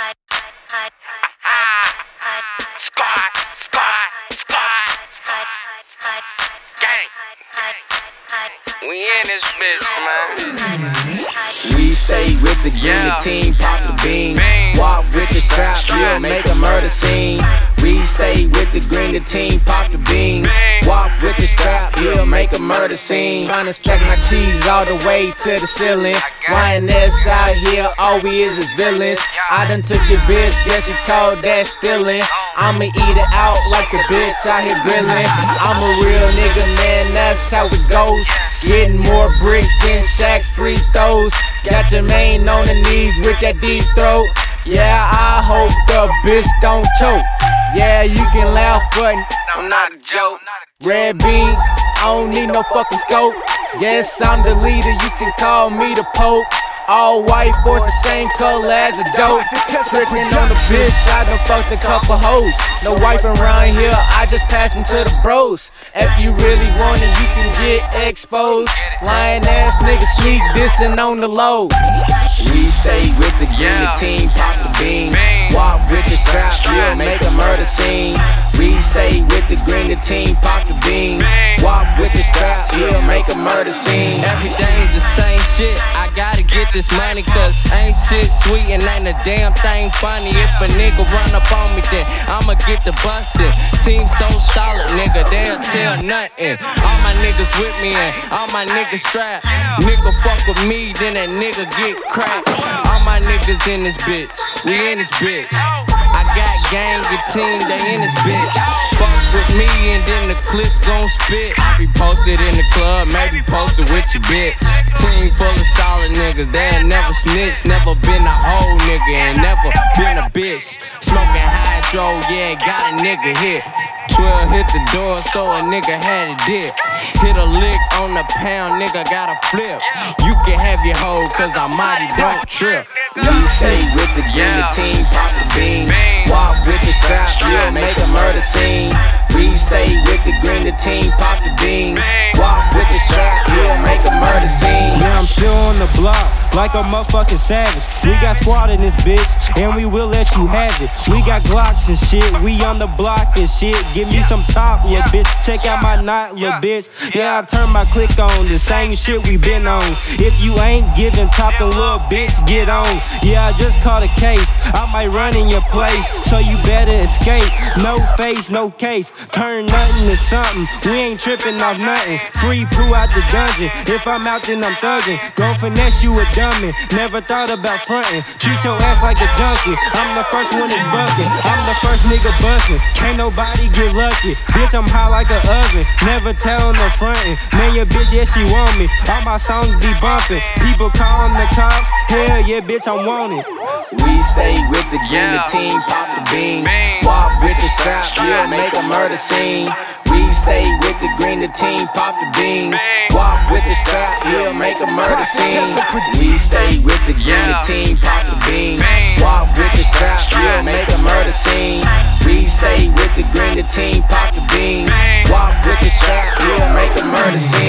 Gang. We in this bitch, man. We stay with the green, Yeah. team, pop the beans. Beans. Walk with the strap, we'll make a murder scene. We stay with the green, the team, pop the beans. Beans. Walk murder scene. Tryna stack my cheese all the way to the ceiling. YNS out here, all we is is villains. I done took your bitch, guess you called that stealing. I'ma eat it out like a bitch out here grilling. I'm a real nigga, man, that's how it goes. Getting more bricks than Shaq's free throws. Got your main on the knees with that deep throat. Yeah, I hope the bitch don't choke. Yeah, you can laugh, but I'm not a joke. Red bean, I don't need no fucking scope. Yes, I'm the leader, you can call me the Pope. All white force the same color as a dope. Tricking on the bitch, I done fucked a couple hoes. No wife around here, I just pass them to the bros. If you really want it, you can get exposed. Lying ass nigga sneak dissing on the low. We stay with the green, Yeah. the team, pop the beans. Beans. Walk with the strap, we'll make a murder scene. We stay the team, pop the beans. Walk with the strap, we'll make a murder scene. Everything's the same shit. I gotta get this money, cause ain't shit sweet and ain't a damn thing funny. If a nigga run up on me, then I'ma get the busted. Team so solid, nigga, they'll tell nothing. All my niggas with me and all my niggas strapped. Nigga fuck with me, then that nigga get cracked. All my niggas in this bitch, we in this bitch. Oh. I got gang and team, they in this bitch. With me and then the clip gon' spit. I be posted in the club, maybe posted with your bitch. Team full of solid niggas, they ain't never snitch, never been a whole nigga and never been a bitch. Smoking hydro, yeah, got a nigga hit. 12 hit the door, so a nigga had a dip. Hit a lick on the pound, nigga got a flip. You can have your hoe, cause Almighty don't trip. We stay with the green, Yeah. the team, pop the beans. Beans. Walk with the team, pop the beans. Like a motherfucking savage. We got squad in this bitch, and we will let you have it. We got Glocks and shit, we on the block and shit. Give me some top, yeah, bitch. Check out my knot, little bitch. Yeah, I turn my click on, the same shit we been on. If you ain't giving top, the little bitch get on. Yeah, I just caught a case, I might run in your place, so you better escape. No face, no case, turn nothing to something. We ain't tripping off nothing. Free poo out the dungeon. If I'm out, then I'm thugging. Gon' finesse you a dummy. Never thought about frontin'. Treat your ass like a junkie. I'm the first one that's bucking. I'm the first nigga bustin'. Can't nobody get lucky. Bitch, I'm hot like a oven. Never tell no frontin'. Man, your bitch, yeah, she want me. All my songs be bumpin'. People callin' the cops. Hell yeah, bitch, I'm wanted. We stay with the green, Yeah. the team, pop the beans. Beans. Walk with the strap, we'll make a murder scene. We stay with the green, the team, pop the beans. Beans. Walk with the strap, we'll make a murder scene. We stay with the green, the team, pop the beans. Beans. Walk with the strap, we'll make a murder scene. We stay with the green, the team, pop the beans. Beans. Walk with the strap, we'll make a murder scene.